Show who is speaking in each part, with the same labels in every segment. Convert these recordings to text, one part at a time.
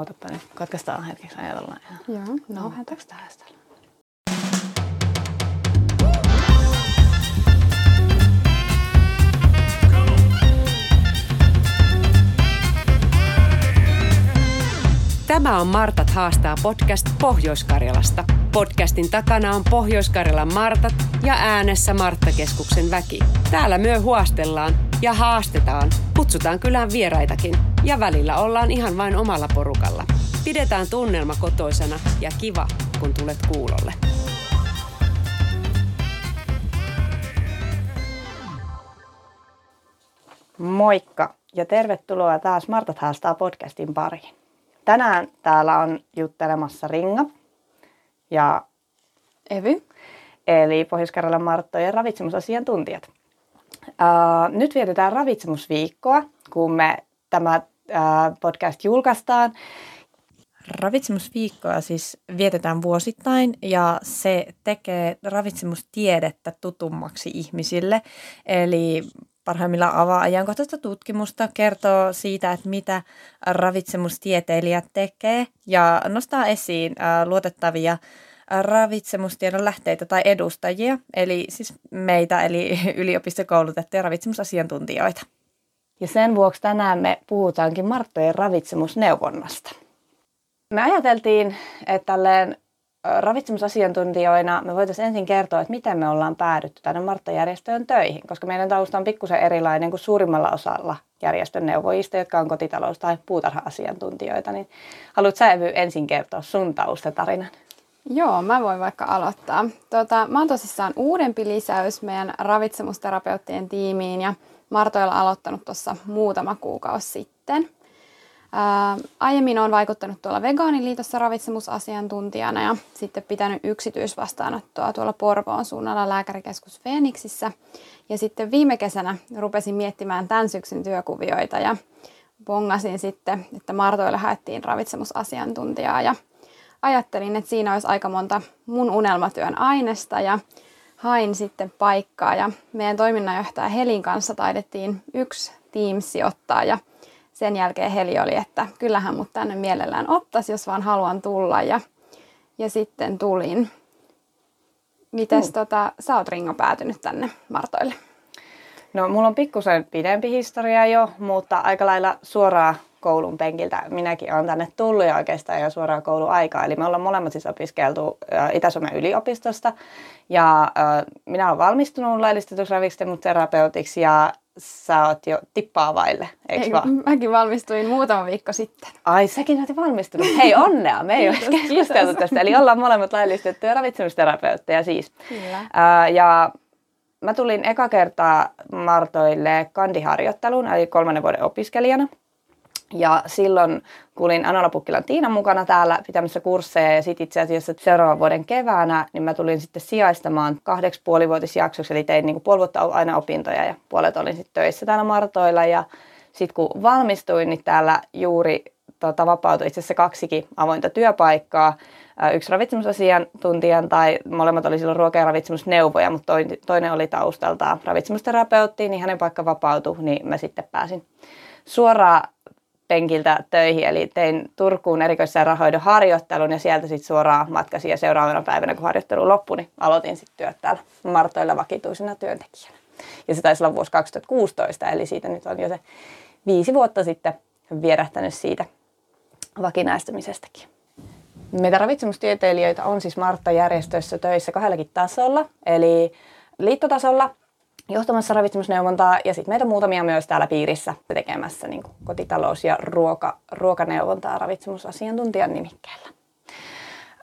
Speaker 1: Ootapa nyt, katkaistaan hetkeksi ajatellaan.
Speaker 2: Joo,
Speaker 1: No, lähdetäänkö tähän sitä?
Speaker 3: Tämä on Martat haastaa podcast Pohjois-Karjalasta. Podcastin takana on Pohjois-Karjalan Martat ja äänessä Marttakeskuksen väki. Täällä myö huostellaan ja haastetaan, kutsutaan kylään vieraitakin ja välillä ollaan ihan vain omalla porukalla. Pidetään tunnelma kotoisena ja kiva, kun tulet kuulolle.
Speaker 1: Moikka ja tervetuloa taas Martat haastaa podcastin pariin. Tänään täällä on juttelemassa Ringa ja
Speaker 2: Evy.
Speaker 1: eli Pohjois-Karjalan Marttojen ravitsemusasiantuntijat. Ää, nyt vietetään ravitsemusviikkoa, kun me tämä podcast julkaistaan. Ravitsemusviikkoa siis vietetään vuosittain ja se tekee ravitsemustiedettä tutummaksi ihmisille. Eli parhaimmillaan avaa ajankohtaista tutkimusta, kertoo siitä, että mitä ravitsemustieteilijät tekee ja nostaa esiin luotettavia ravitsemustiedon lähteitä tai edustajia, eli siis meitä, eli yliopistokoulutettuja ravitsemusasiantuntijoita. Ja sen vuoksi tänään me puhutaankin Marttojen ravitsemusneuvonnasta. Me ajateltiin, että tälleen ravitsemusasiantuntijoina me voitaisiin ensin kertoa, että miten me ollaan päädytty tänne Martta-järjestöön töihin, koska meidän tausta on pikkusen erilainen kuin suurimmalla osalla järjestön neuvojista, jotka on kotitalous- tai puutarha-asiantuntijoita. Niin haluatko sä Evy ensin kertoa sun taustatarinan?
Speaker 2: Joo, mä voin vaikka aloittaa. Tota, mä oon tosissaan uudempi lisäys meidän ravitsemusterapeuttien tiimiin ja Martoilla aloittanut tuossa muutama kuukausi sitten. Ää, aiemmin olen vaikuttanut tuolla Vegaaniliitossa ravitsemusasiantuntijana ja sitten pitänyt yksityisvastaanottoa tuolla Porvoon suunnalla lääkärikeskus Feeniksissä. Ja sitten viime kesänä rupesin miettimään tämän syksyn työkuvioita ja bongasin sitten, että Martoille haettiin ravitsemusasiantuntijaa ja ajattelin, että siinä olisi aika monta mun unelmatyön aineesta ja hain sitten paikkaa ja meidän toiminnanjohtaja Helin kanssa taidettiin yksi Teams ottaa ja sen jälkeen Heli oli, että kyllähän mut tänne mielellään ottaisi, jos vaan haluan tulla ja, ja sitten tulin. Mites mm. tota, sä oot Ringo päätynyt tänne Martoille?
Speaker 1: No, mulla on pikkusen pidempi historia jo, mutta aika lailla suoraa koulun penkiltä. Minäkin olen tänne tullut ja oikeastaan jo suoraan kouluaikaa. Eli me ollaan molemmat siis opiskeltu Itä-Suomen yliopistosta. Ja minä olen valmistunut laillistetuksi ravitsemusterapeutiksi ja sä oot jo tippaa vaille, eikö
Speaker 2: Ei,
Speaker 1: vaan?
Speaker 2: Mäkin valmistuin muutama viikko sitten.
Speaker 1: Ai, säkin olet valmistunut. Hei, onnea! Me ei ole keskusteltu tästä. Eli ollaan molemmat laillistettuja ravitsemusterapeutteja siis.
Speaker 2: Kyllä.
Speaker 1: Ja mä tulin eka kertaa Martoille kandiharjoitteluun, eli kolmannen vuoden opiskelijana. Ja silloin kuulin Anola Pukkilan Tiinan mukana täällä pitämässä kursseja ja sitten itse asiassa seuraavan vuoden keväänä niin mä tulin sitten sijaistamaan kahdeksi puolivuotisjaksoksi, eli tein niin puoli vuotta aina opintoja ja puolet olin sitten töissä täällä Martoilla ja sitten kun valmistuin, niin täällä juuri tota, vapautui itse asiassa kaksikin avointa työpaikkaa. Yksi ravitsemusasiantuntijan tai molemmat oli silloin ruoka- ja ravitsemusneuvoja, mutta toinen, toinen oli taustaltaan ravitsemusterapeutti, niin hänen paikka vapautui, niin mä sitten pääsin suoraan penkiltä töihin, eli tein Turkuun erikoissairaanhoidon harjoittelun ja sieltä sitten suoraan matkasin ja seuraavana päivänä, kun harjoittelu loppui, niin aloitin sitten työt täällä Martoilla vakituisena työntekijänä. Ja se taisi olla vuosi 2016, eli siitä nyt on jo se viisi vuotta sitten vierähtänyt siitä vakinaistumisestakin. Meitä ravitsemustieteilijöitä on siis Martta-järjestössä töissä kahdellakin tasolla, eli liittotasolla johtamassa ravitsemusneuvontaa ja sitten meitä muutamia myös täällä piirissä tekemässä niin kotitalous- ja ruoka, ruokaneuvontaa ravitsemusasiantuntijan nimikkeellä.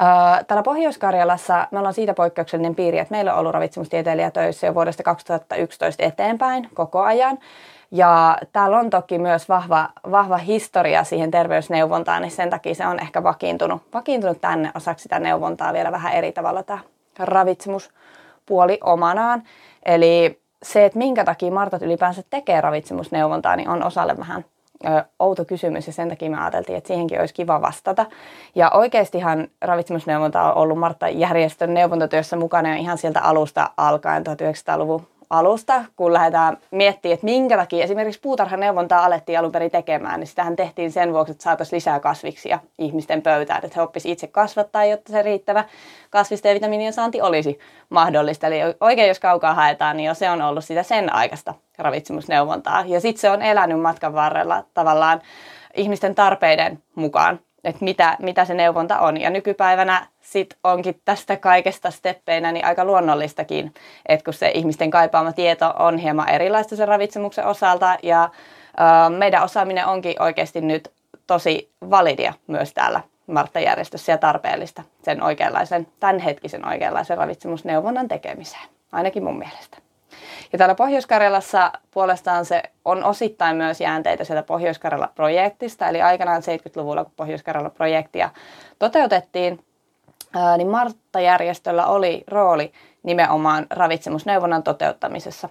Speaker 1: Öö, Täällä Pohjois-Karjalassa me ollaan siitä poikkeuksellinen piiri, että meillä on ollut ravitsemustieteilijä töissä jo vuodesta 2011 eteenpäin koko ajan. Ja täällä on toki myös vahva, vahva historia siihen terveysneuvontaan, niin sen takia se on ehkä vakiintunut, vakiintunut tänne osaksi sitä neuvontaa vielä vähän eri tavalla tämä ravitsemuspuoli omanaan. Eli se, että minkä takia Martat ylipäänsä tekee ravitsemusneuvontaa, niin on osalle vähän ö, outo kysymys ja sen takia me ajateltiin, että siihenkin olisi kiva vastata. Ja oikeastihan ravitsemusneuvonta on ollut Martta-järjestön neuvontatyössä mukana jo ihan sieltä alusta alkaen 1900-luvun alusta, kun lähdetään miettimään, että minkä takia esimerkiksi puutarhaneuvontaa alettiin alun perin tekemään, niin sitähän tehtiin sen vuoksi, että saataisiin lisää kasviksia ihmisten pöytään, että he oppisivat itse kasvattaa, jotta se riittävä kasvisten ja vitamiinien saanti olisi mahdollista. Eli oikein jos kaukaa haetaan, niin jo se on ollut sitä sen aikaista ravitsemusneuvontaa. Ja sitten se on elänyt matkan varrella tavallaan ihmisten tarpeiden mukaan että mitä, mitä se neuvonta on. Ja nykypäivänä sit onkin tästä kaikesta steppeinä niin aika luonnollistakin, että kun se ihmisten kaipaama tieto on hieman erilaista sen ravitsemuksen osalta ja ö, meidän osaaminen onkin oikeasti nyt tosi validia myös täällä Martta-järjestössä ja tarpeellista sen oikeanlaisen, tämänhetkisen oikeanlaisen ravitsemusneuvonnan tekemiseen, ainakin mun mielestä. Ja täällä Pohjois-Karjalassa puolestaan se on osittain myös jäänteitä sieltä Pohjois-Karjala-projektista, eli aikanaan 70-luvulla, kun Pohjois-Karjala-projektia toteutettiin, niin Martta-järjestöllä oli rooli nimenomaan ravitsemusneuvonnan toteuttamisessa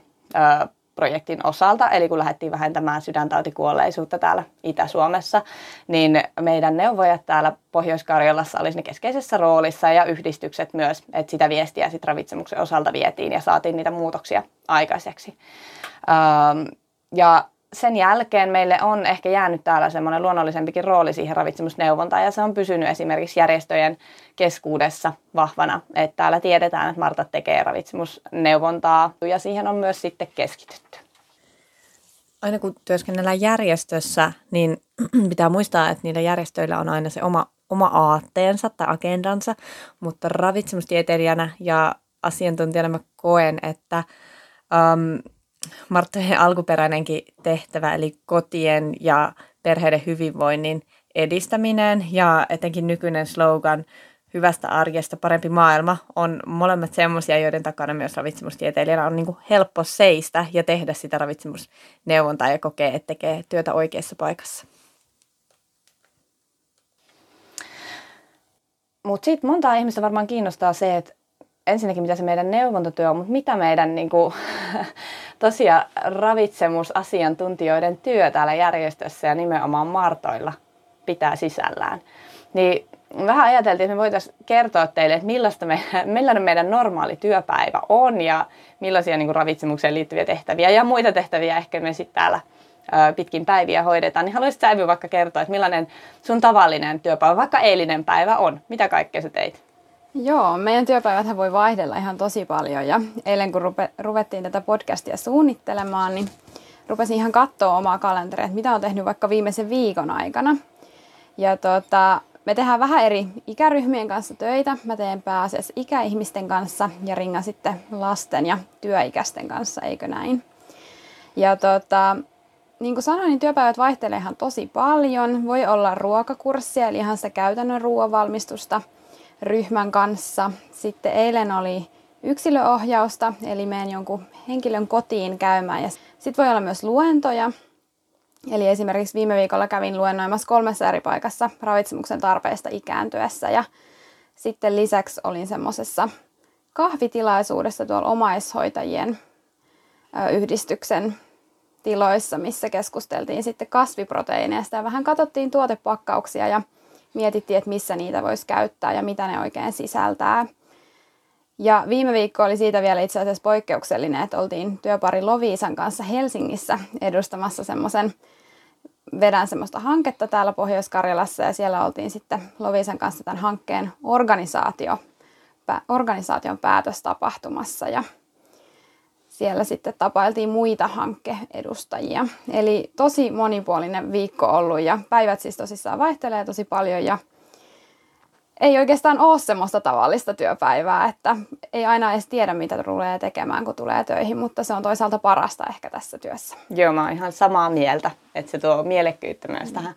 Speaker 1: projektin osalta, eli kun lähdettiin vähentämään sydäntautikuolleisuutta täällä Itä-Suomessa, niin meidän neuvojat täällä Pohjois-Karjalassa olisi ne keskeisessä roolissa ja yhdistykset myös, että sitä viestiä sit ravitsemuksen osalta vietiin ja saatiin niitä muutoksia aikaiseksi. ja sen jälkeen meille on ehkä jäänyt täällä semmoinen luonnollisempikin rooli siihen ravitsemusneuvontaan ja se on pysynyt esimerkiksi järjestöjen keskuudessa vahvana, että täällä tiedetään, että Marta tekee ravitsemusneuvontaa ja siihen on myös sitten keskitytty.
Speaker 4: Aina kun työskennellään järjestössä, niin pitää muistaa, että niillä järjestöillä on aina se oma, oma aatteensa tai agendansa, mutta ravitsemustieteilijänä ja asiantuntijana mä koen, että um, Marttojen alkuperäinenkin tehtävä, eli kotien ja perheiden hyvinvoinnin edistäminen ja etenkin nykyinen slogan hyvästä arjesta parempi maailma on molemmat semmoisia, joiden takana myös ravitsemustieteilijänä on niin kuin helppo seistä ja tehdä sitä ravitsemusneuvontaa ja kokee, että tekee työtä oikeassa paikassa.
Speaker 1: Mutta sitten montaa ihmistä varmaan kiinnostaa se, että ensinnäkin mitä se meidän neuvontatyö on, mutta mitä meidän niin kuin, tosiaan ravitsemusasiantuntijoiden työ täällä järjestössä ja nimenomaan Martoilla pitää sisällään. Niin vähän ajateltiin, että me voitaisiin kertoa teille, että millaista me, millainen meidän normaali työpäivä on ja millaisia niin kuin ravitsemukseen liittyviä tehtäviä ja muita tehtäviä ehkä me sitten täällä pitkin päiviä hoidetaan, niin haluaisit Säivy vaikka kertoa, että millainen sun tavallinen työpäivä, vaikka eilinen päivä on? Mitä kaikkea sä teit?
Speaker 2: Joo, meidän työpäivät voi vaihdella ihan tosi paljon ja eilen kun rupe, ruvettiin tätä podcastia suunnittelemaan, niin rupesin ihan katsoa omaa kalenteria, että mitä on tehnyt vaikka viimeisen viikon aikana. Ja tota, me tehdään vähän eri ikäryhmien kanssa töitä. Mä teen pääasiassa ikäihmisten kanssa ja ringa sitten lasten ja työikäisten kanssa, eikö näin? Ja tota, niin kuin sanoin, niin työpäivät vaihtelee ihan tosi paljon. Voi olla ruokakurssia, eli ihan sitä käytännön ruoanvalmistusta – ryhmän kanssa. Sitten eilen oli yksilöohjausta, eli menen jonkun henkilön kotiin käymään. Ja sitten voi olla myös luentoja. Eli esimerkiksi viime viikolla kävin luennoimassa kolmessa eri paikassa ravitsemuksen tarpeesta ikääntyessä. Ja sitten lisäksi olin semmoisessa kahvitilaisuudessa tuolla omaishoitajien yhdistyksen tiloissa, missä keskusteltiin sitten kasviproteiineista ja vähän katsottiin tuotepakkauksia ja mietittiin, että missä niitä voisi käyttää ja mitä ne oikein sisältää. Ja viime viikko oli siitä vielä itse asiassa poikkeuksellinen, että oltiin työpari Loviisan kanssa Helsingissä edustamassa semmoisen, vedän semmoista hanketta täällä Pohjois-Karjalassa ja siellä oltiin sitten Loviisan kanssa tämän hankkeen organisaatio, organisaation päätöstapahtumassa ja siellä sitten tapailtiin muita hankkeedustajia. Eli tosi monipuolinen viikko ollut ja päivät siis tosissaan vaihtelee tosi paljon ja ei oikeastaan ole semmoista tavallista työpäivää, että ei aina edes tiedä, mitä tulee tekemään, kun tulee töihin, mutta se on toisaalta parasta ehkä tässä työssä.
Speaker 1: Joo, mä oon ihan samaa mieltä, että se tuo mielekkyyttä myös tähän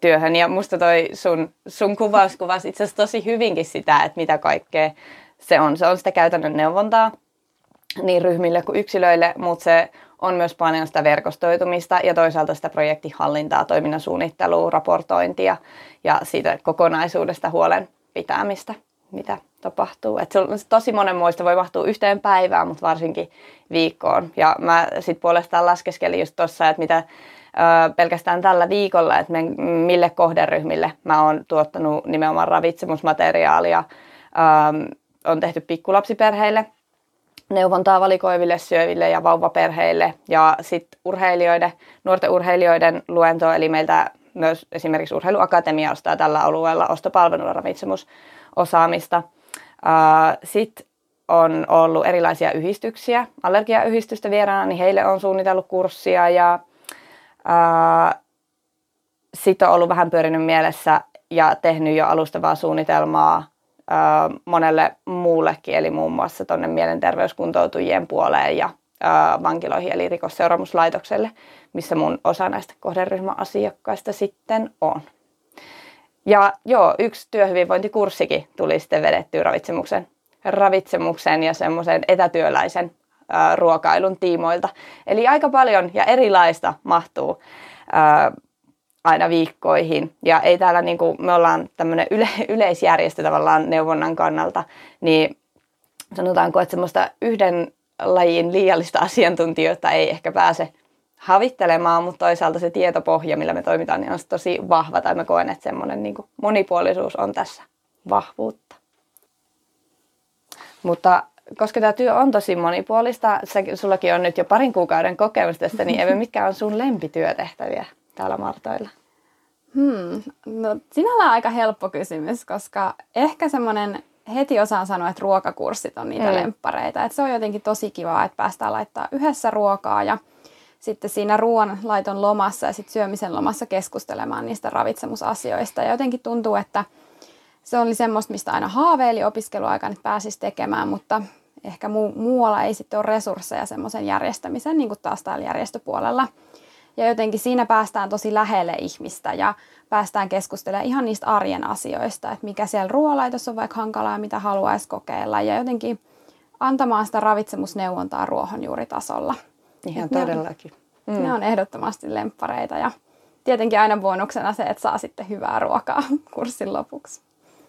Speaker 1: työhön. Ja musta toi sun, sun kuvaus kuvasi itse asiassa tosi hyvinkin sitä, että mitä kaikkea se on. Se on sitä käytännön neuvontaa, niin ryhmille kuin yksilöille, mutta se on myös paljon sitä verkostoitumista ja toisaalta sitä projektihallintaa, toiminnan suunnittelua, raportointia ja siitä kokonaisuudesta huolen pitämistä, mitä tapahtuu. Et se on tosi monenmoista, voi mahtua yhteen päivään, mutta varsinkin viikkoon. Ja mä sitten puolestaan laskeskelin just tuossa, että mitä ö, pelkästään tällä viikolla, että mille kohderyhmille mä oon tuottanut nimenomaan ravitsemusmateriaalia. Ö, on tehty pikkulapsiperheille, neuvontaa valikoiville syöville ja vauvaperheille ja sitten urheilijoiden, nuorten urheilijoiden luento, eli meiltä myös esimerkiksi Urheiluakatemia ostaa tällä alueella ostopalvelua ravitsemusosaamista. Sitten on ollut erilaisia yhdistyksiä, allergiayhdistystä vieraana, niin heille on suunnitellut kurssia ja sitten on ollut vähän pyörinyt mielessä ja tehnyt jo alustavaa suunnitelmaa monelle muullekin, eli muun muassa tuonne mielenterveyskuntoutujien puoleen ja vankiloihin, eli rikosseuraamuslaitokselle, missä mun osa näistä kohderyhmäasiakkaista sitten on. Ja joo, yksi työhyvinvointikurssikin tuli sitten vedettyä ravitsemuksen, ravitsemuksen ja semmoisen etätyöläisen ruokailun tiimoilta. Eli aika paljon ja erilaista mahtuu aina viikkoihin. Ja ei täällä, niin kuin, me ollaan tämmöinen yle, yleisjärjestö tavallaan neuvonnan kannalta, niin sanotaanko, että semmoista yhden lajin liiallista asiantuntijoita ei ehkä pääse havittelemaan, mutta toisaalta se tietopohja, millä me toimitaan, niin on tosi vahva, tai mä koen, että semmoinen niin monipuolisuus on tässä vahvuutta. Mutta koska tämä työ on tosi monipuolista, sä, sullakin on nyt jo parin kuukauden kokemus tästä, niin Eve, mitkä on sun lempityötehtäviä täällä Martoilla?
Speaker 2: Hmm. No, sinällään aika helppo kysymys, koska ehkä semmoinen heti osaan sanoa, että ruokakurssit on niitä mm. lemppareita. Että se on jotenkin tosi kivaa, että päästään laittaa yhdessä ruokaa ja sitten siinä ruoan laiton lomassa ja sitten syömisen lomassa keskustelemaan niistä ravitsemusasioista. Ja jotenkin tuntuu, että se oli semmoista, mistä aina haaveili opiskeluaikana, että pääsisi tekemään, mutta ehkä mu- muualla ei sitten ole resursseja semmoisen järjestämisen, niin kuin taas täällä järjestöpuolella. Ja jotenkin siinä päästään tosi lähelle ihmistä ja päästään keskustelemaan ihan niistä arjen asioista, että mikä siellä ruoanlaitossa on vaikka hankalaa ja mitä haluaisi kokeilla. Ja jotenkin antamaan sitä ravitsemusneuvontaa ruohonjuuritasolla.
Speaker 1: Ihan Et todellakin.
Speaker 2: Ne on, mm. ne on ehdottomasti lemppareita ja tietenkin aina bonuksena se, että saa sitten hyvää ruokaa kurssin lopuksi.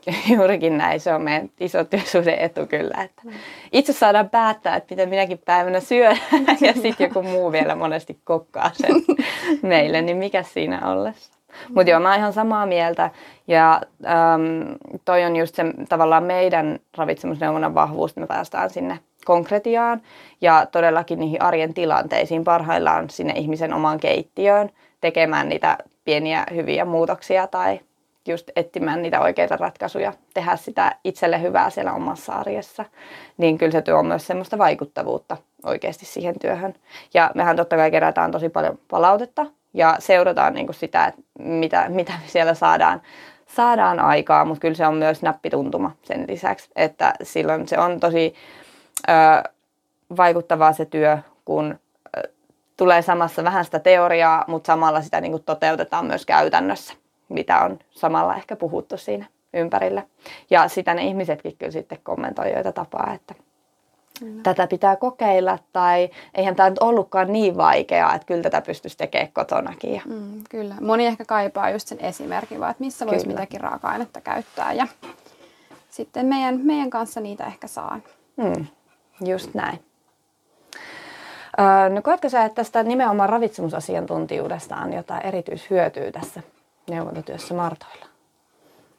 Speaker 1: Juurikin näin, se on meidän iso työsuhde etu kyllä. Että mm. itse saadaan päättää, että mitä minäkin päivänä syön ja sitten joku muu vielä monesti kokkaa sen meille, niin mikä siinä ollessa. Mutta joo, mä oon ihan samaa mieltä. Ja äm, toi on just se tavallaan meidän ravitsemusneuvonnan vahvuus, että me päästään sinne konkretiaan ja todellakin niihin arjen tilanteisiin parhaillaan sinne ihmisen omaan keittiöön tekemään niitä pieniä hyviä muutoksia tai just etsimään niitä oikeita ratkaisuja, tehdä sitä itselle hyvää siellä omassa arjessa, niin kyllä se tuo myös semmoista vaikuttavuutta oikeasti siihen työhön. Ja mehän totta kai kerätään tosi paljon palautetta ja seurataan niin kuin sitä, että mitä, mitä siellä saadaan, saadaan aikaa, mutta kyllä se on myös näppituntuma sen lisäksi, että silloin se on tosi ö, vaikuttavaa se työ, kun tulee samassa vähän sitä teoriaa, mutta samalla sitä niin kuin toteutetaan myös käytännössä mitä on samalla ehkä puhuttu siinä ympärillä. Ja sitä ne ihmisetkin kyllä sitten kommentoi joita tapaa, että Kyllä. tätä pitää kokeilla tai eihän tämä nyt ollutkaan niin vaikeaa, että kyllä tätä pystyisi tekemään kotonakin. Ja...
Speaker 2: Mm, kyllä. Moni ehkä kaipaa just sen esimerkin, vaan että missä voisi kyllä. mitäkin raaka-ainetta käyttää ja sitten meidän, meidän kanssa niitä ehkä saa.
Speaker 1: Mm, just näin. no koetko sä, että tästä nimenomaan ravitsemusasiantuntijuudesta on jotain erityishyötyä tässä neuvontatyössä Martoilla?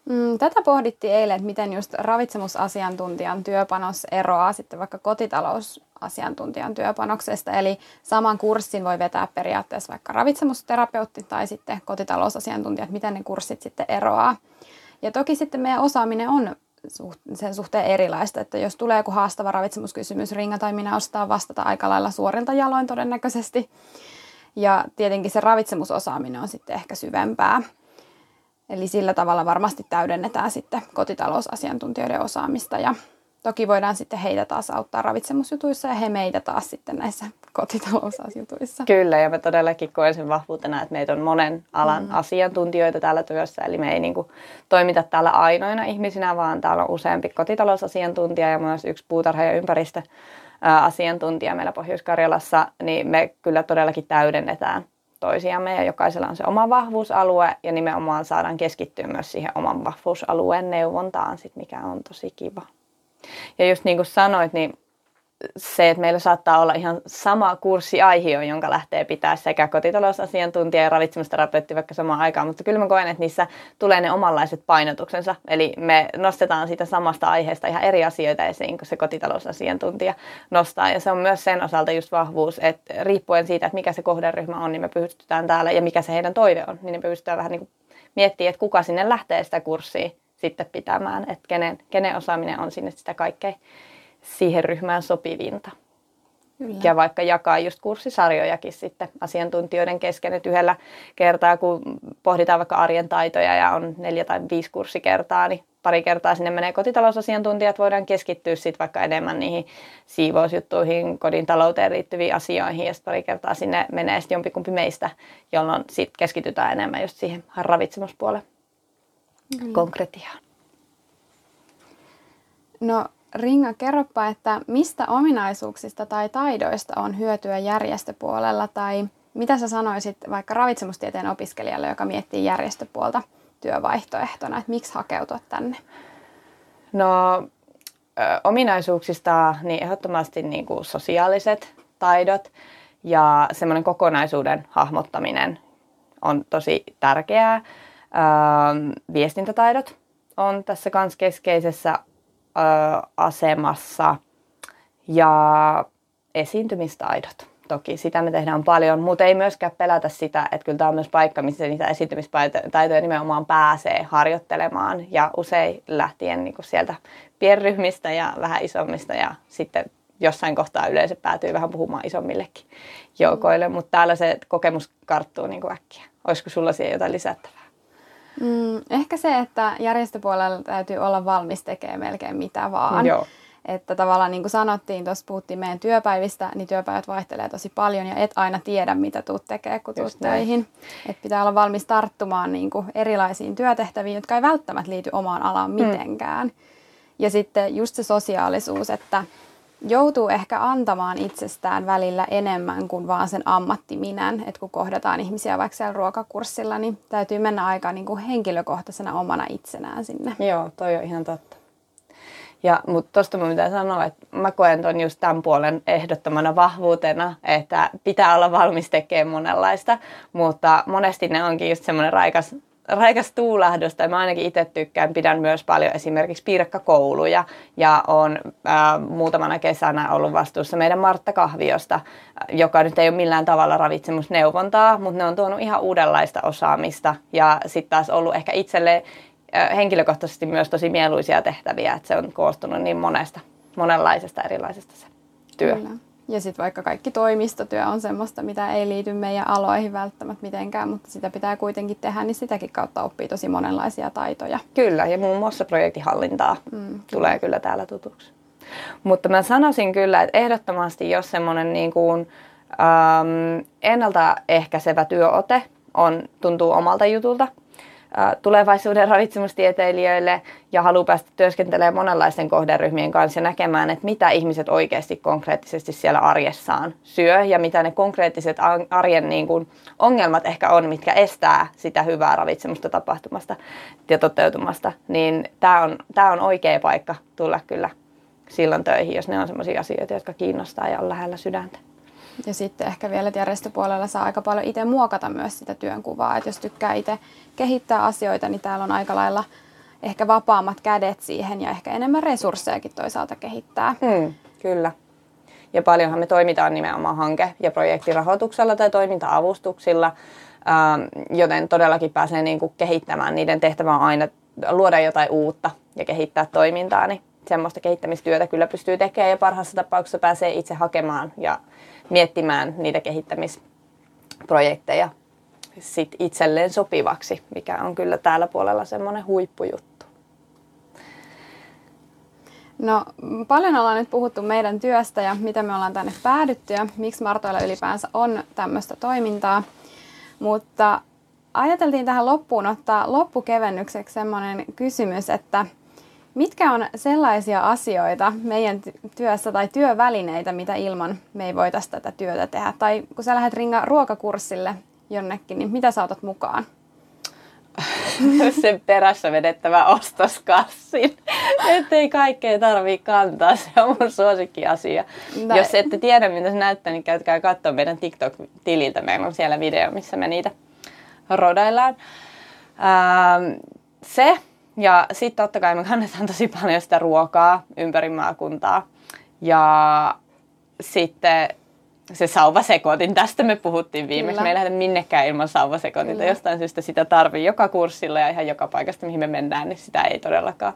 Speaker 2: Mm, tätä pohdittiin eilen, että miten just ravitsemusasiantuntijan työpanos eroaa sitten vaikka kotitalousasiantuntijan työpanoksesta. Eli saman kurssin voi vetää periaatteessa vaikka ravitsemusterapeutti tai sitten kotitalousasiantuntija, että miten ne kurssit sitten eroaa. Ja toki sitten meidän osaaminen on sen suhteen erilaista, että jos tulee joku haastava ravitsemuskysymys, Ringa tai minä ostaa vastata aika lailla suorilta jaloin todennäköisesti. Ja tietenkin se ravitsemusosaaminen on sitten ehkä syvempää. Eli sillä tavalla varmasti täydennetään sitten kotitalousasiantuntijoiden osaamista ja toki voidaan sitten heitä taas auttaa ravitsemusjutuissa ja he meitä taas sitten näissä kotitalousasiantuissa.
Speaker 1: Kyllä ja mä todellakin koen sen vahvuutena, että meitä on monen alan mm. asiantuntijoita täällä työssä. Eli me ei niin kuin toimita täällä ainoina ihmisinä, vaan täällä on useampi kotitalousasiantuntija ja myös yksi puutarha- ja ympäristö asiantuntija meillä Pohjois-Karjalassa, niin me kyllä todellakin täydennetään toisiamme ja jokaisella on se oma vahvuusalue ja nimenomaan saadaan keskittyä myös siihen oman vahvuusalueen neuvontaan, sit, mikä on tosi kiva. Ja just niin kuin sanoit, niin se, että meillä saattaa olla ihan sama kurssiaihio, jonka lähtee pitää sekä kotitalousasiantuntija ja ravitsemusterapeutti vaikka samaan aikaan, mutta kyllä mä koen, että niissä tulee ne omanlaiset painotuksensa. Eli me nostetaan siitä samasta aiheesta ihan eri asioita esiin kuin se kotitalousasiantuntija nostaa. Ja se on myös sen osalta just vahvuus, että riippuen siitä, että mikä se kohderyhmä on, niin me pystytään täällä ja mikä se heidän toive on, niin me pystytään vähän niin kuin miettimään, että kuka sinne lähtee sitä kurssia sitten pitämään, että kenen, kenen osaaminen on sinne sitä kaikkein siihen ryhmään sopivinta. Kyllä. Ja vaikka jakaa just kurssisarjojakin sitten asiantuntijoiden kesken, että yhdellä kertaa, kun pohditaan vaikka arjen taitoja ja on neljä tai viisi kurssikertaa, niin pari kertaa sinne menee kotitalousasiantuntijat, voidaan keskittyä sitten vaikka enemmän niihin siivousjuttuihin, kodin talouteen liittyviin asioihin ja sitten pari kertaa sinne menee sitten jompikumpi meistä, jolloin sitten keskitytään enemmän just siihen ravitsemuspuolen mm. konkretiaan.
Speaker 2: No Ringa, kerropa, että mistä ominaisuuksista tai taidoista on hyötyä järjestöpuolella tai mitä sä sanoisit vaikka ravitsemustieteen opiskelijalle, joka miettii järjestöpuolta työvaihtoehtona, että miksi hakeutua tänne?
Speaker 1: No ominaisuuksista niin ehdottomasti niin kuin sosiaaliset taidot ja semmoinen kokonaisuuden hahmottaminen on tosi tärkeää. Ö, viestintätaidot on tässä myös keskeisessä asemassa ja esiintymistaidot. Toki sitä me tehdään paljon, mutta ei myöskään pelätä sitä, että kyllä tämä on myös paikka, missä niitä esiintymistaitoja nimenomaan pääsee harjoittelemaan ja usein lähtien niin sieltä pienryhmistä ja vähän isommista ja sitten jossain kohtaa yleensä päätyy vähän puhumaan isommillekin joukoille, mutta täällä se kokemus karttuu niin kuin äkkiä. Olisiko sulla siihen jotain lisättävää?
Speaker 2: Mm, ehkä se, että järjestöpuolella täytyy olla valmis tekemään melkein mitä vaan. Joo. Että tavallaan niin kuin sanottiin, tuossa puhuttiin meidän työpäivistä, niin työpäivät vaihtelee tosi paljon ja et aina tiedä, mitä tuut tekee, kun tuut töihin. Että pitää olla valmis tarttumaan niin kuin erilaisiin työtehtäviin, jotka ei välttämättä liity omaan alaan mm. mitenkään. Mm. Ja sitten just se sosiaalisuus, että joutuu ehkä antamaan itsestään välillä enemmän kuin vaan sen ammattiminän. Että kun kohdataan ihmisiä vaikka siellä ruokakurssilla, niin täytyy mennä aika niin kuin henkilökohtaisena omana itsenään sinne.
Speaker 1: Joo, toi on ihan totta. Ja, mutta tuosta mun pitää sanoa, että mä koen ton just tämän puolen ehdottomana vahvuutena, että pitää olla valmis tekemään monenlaista, mutta monesti ne onkin just semmoinen raikas raikas tuulahdusta. Mä ainakin itse tykkään, pidän myös paljon esimerkiksi piirakkakouluja ja on äh, muutamana kesänä ollut vastuussa meidän Martta Kahviosta, joka nyt ei ole millään tavalla ravitsemusneuvontaa, mutta ne on tuonut ihan uudenlaista osaamista ja sitten taas ollut ehkä itselle äh, henkilökohtaisesti myös tosi mieluisia tehtäviä, että se on koostunut niin monesta, monenlaisesta erilaisesta se työ. Kyllä.
Speaker 2: Ja sitten vaikka kaikki toimistotyö on semmoista, mitä ei liity meidän aloihin välttämättä mitenkään, mutta sitä pitää kuitenkin tehdä, niin sitäkin kautta oppii tosi monenlaisia taitoja.
Speaker 1: Kyllä, ja muun muassa projektihallintaa mm, tulee kyllä täällä tutuksi. Mutta mä sanoisin kyllä, että ehdottomasti jos semmoinen niin kuin, ähm, ennaltaehkäisevä työote on, tuntuu omalta jutulta, tulevaisuuden ravitsemustieteilijöille ja haluaa päästä työskentelemään monenlaisten kohderyhmien kanssa ja näkemään, että mitä ihmiset oikeasti konkreettisesti siellä arjessaan syö ja mitä ne konkreettiset arjen niin kuin ongelmat ehkä on, mitkä estää sitä hyvää ravitsemusta tapahtumasta ja toteutumasta, niin tämä on, tämä on oikea paikka tulla kyllä silloin töihin, jos ne on sellaisia asioita, jotka kiinnostaa ja on lähellä sydäntä.
Speaker 2: Ja sitten ehkä vielä, järjestöpuolella saa aika paljon itse muokata myös sitä työnkuvaa. Että jos tykkää itse kehittää asioita, niin täällä on aika lailla ehkä vapaammat kädet siihen ja ehkä enemmän resurssejakin toisaalta kehittää.
Speaker 1: Hmm, kyllä. Ja paljonhan me toimitaan nimenomaan hanke- ja projektirahoituksella tai toiminta-avustuksilla, ähm, joten todellakin pääsee niin kuin kehittämään. Niiden tehtävä on aina luoda jotain uutta ja kehittää toimintaa, niin semmoista kehittämistyötä kyllä pystyy tekemään ja parhaassa tapauksessa pääsee itse hakemaan ja miettimään niitä kehittämisprojekteja sit itselleen sopivaksi, mikä on kyllä täällä puolella semmoinen huippujuttu.
Speaker 2: No paljon ollaan nyt puhuttu meidän työstä ja miten me ollaan tänne päädytty ja miksi Martoilla ylipäänsä on tämmöistä toimintaa. Mutta ajateltiin tähän loppuun ottaa loppukevennykseksi semmoinen kysymys, että – Mitkä on sellaisia asioita meidän työssä tai työvälineitä, mitä ilman me ei voitaisiin tätä työtä tehdä? Tai kun sä lähdet ringa ruokakurssille jonnekin, niin mitä sä otat mukaan?
Speaker 1: sen perässä vedettävä ostoskassin. Ettei kaikkea tarvii kantaa, se on mun suosikkiasia.
Speaker 2: Näin.
Speaker 1: Jos ette tiedä, mitä se näyttää, niin käykää katsoa meidän TikTok-tililtä. Meillä on siellä video, missä me niitä rodaillaan. Ähm, se, ja sitten totta kai me kannetaan tosi paljon sitä ruokaa ympäri maakuntaa. Ja sitten se sauvasekotin, tästä me puhuttiin viimeksi.
Speaker 2: Kyllä.
Speaker 1: Me ei lähdetä minnekään ilman sauvasekotinta.
Speaker 2: Kyllä.
Speaker 1: Jostain syystä sitä tarvii joka kurssilla ja ihan joka paikasta, mihin me mennään, niin sitä ei todellakaan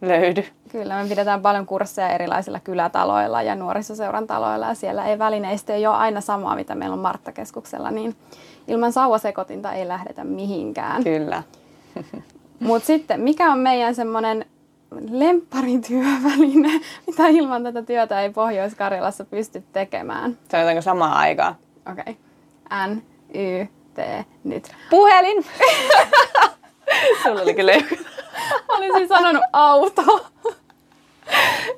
Speaker 1: löydy.
Speaker 2: Kyllä, me pidetään paljon kursseja erilaisilla kylätaloilla ja nuorisoseuran taloilla ja siellä ei välineistö ei ole aina samaa, mitä meillä on Marttakeskuksella, niin ilman sauvasekotinta ei lähdetä mihinkään.
Speaker 1: Kyllä.
Speaker 2: Mutta sitten, mikä on meidän semmoinen lempparityöväline, mitä ilman tätä työtä ei Pohjois-Karjalassa pysty tekemään?
Speaker 1: Sanotaanko samaan aikaan?
Speaker 2: Okei. Okay. N, Y, T, nyt.
Speaker 1: Puhelin! Sulla oli kyllä.
Speaker 2: Olisin sanonut auto.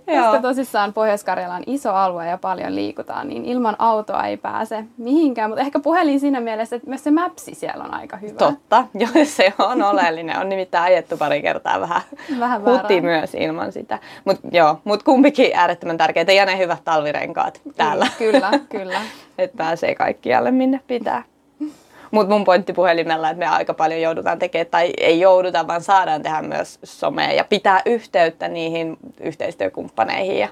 Speaker 2: Koska tosissaan Pohjois-Karjala on iso alue ja paljon liikutaan, niin ilman autoa ei pääse mihinkään. Mutta ehkä puhelin siinä mielessä, että myös se mäpsi siellä on aika hyvä.
Speaker 1: Totta, joo, se on oleellinen. On nimittäin ajettu pari kertaa vähän,
Speaker 2: Vähän
Speaker 1: huti myös ilman sitä. Mutta joo, mut kumpikin äärettömän tärkeitä ja ne hyvät talvirenkaat täällä.
Speaker 2: Kyllä, kyllä.
Speaker 1: että pääsee kaikkialle minne pitää. Mutta mun pointti puhelimella, että me aika paljon joudutaan tekemään, tai ei jouduta, vaan saadaan tehdä myös somea ja pitää yhteyttä niihin yhteistyökumppaneihin ja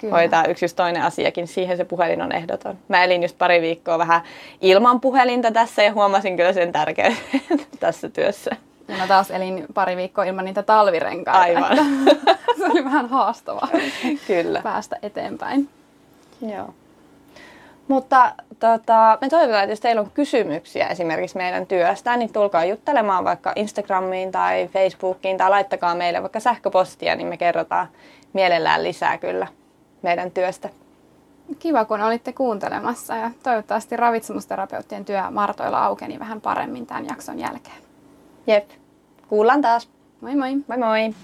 Speaker 2: Kyllä.
Speaker 1: hoitaa yksi just toinen asiakin. Siihen se puhelin on ehdoton. Mä elin just pari viikkoa vähän ilman puhelinta tässä ja huomasin kyllä sen tärkeyden tässä työssä.
Speaker 2: Ja mä taas elin pari viikkoa ilman niitä talvirenkaita.
Speaker 1: Aivan.
Speaker 2: se oli vähän haastavaa
Speaker 1: Kyllä.
Speaker 2: päästä eteenpäin.
Speaker 1: Joo. Mutta tota, me toivotaan, että jos teillä on kysymyksiä esimerkiksi meidän työstä, niin tulkaa juttelemaan vaikka Instagramiin tai Facebookiin tai laittakaa meille vaikka sähköpostia, niin me kerrotaan mielellään lisää kyllä meidän työstä.
Speaker 2: Kiva, kun olitte kuuntelemassa ja toivottavasti ravitsemusterapeuttien työ Martoilla aukeni vähän paremmin tämän jakson jälkeen.
Speaker 1: Jep, kuullaan taas.
Speaker 2: Moi moi!
Speaker 1: Moi moi!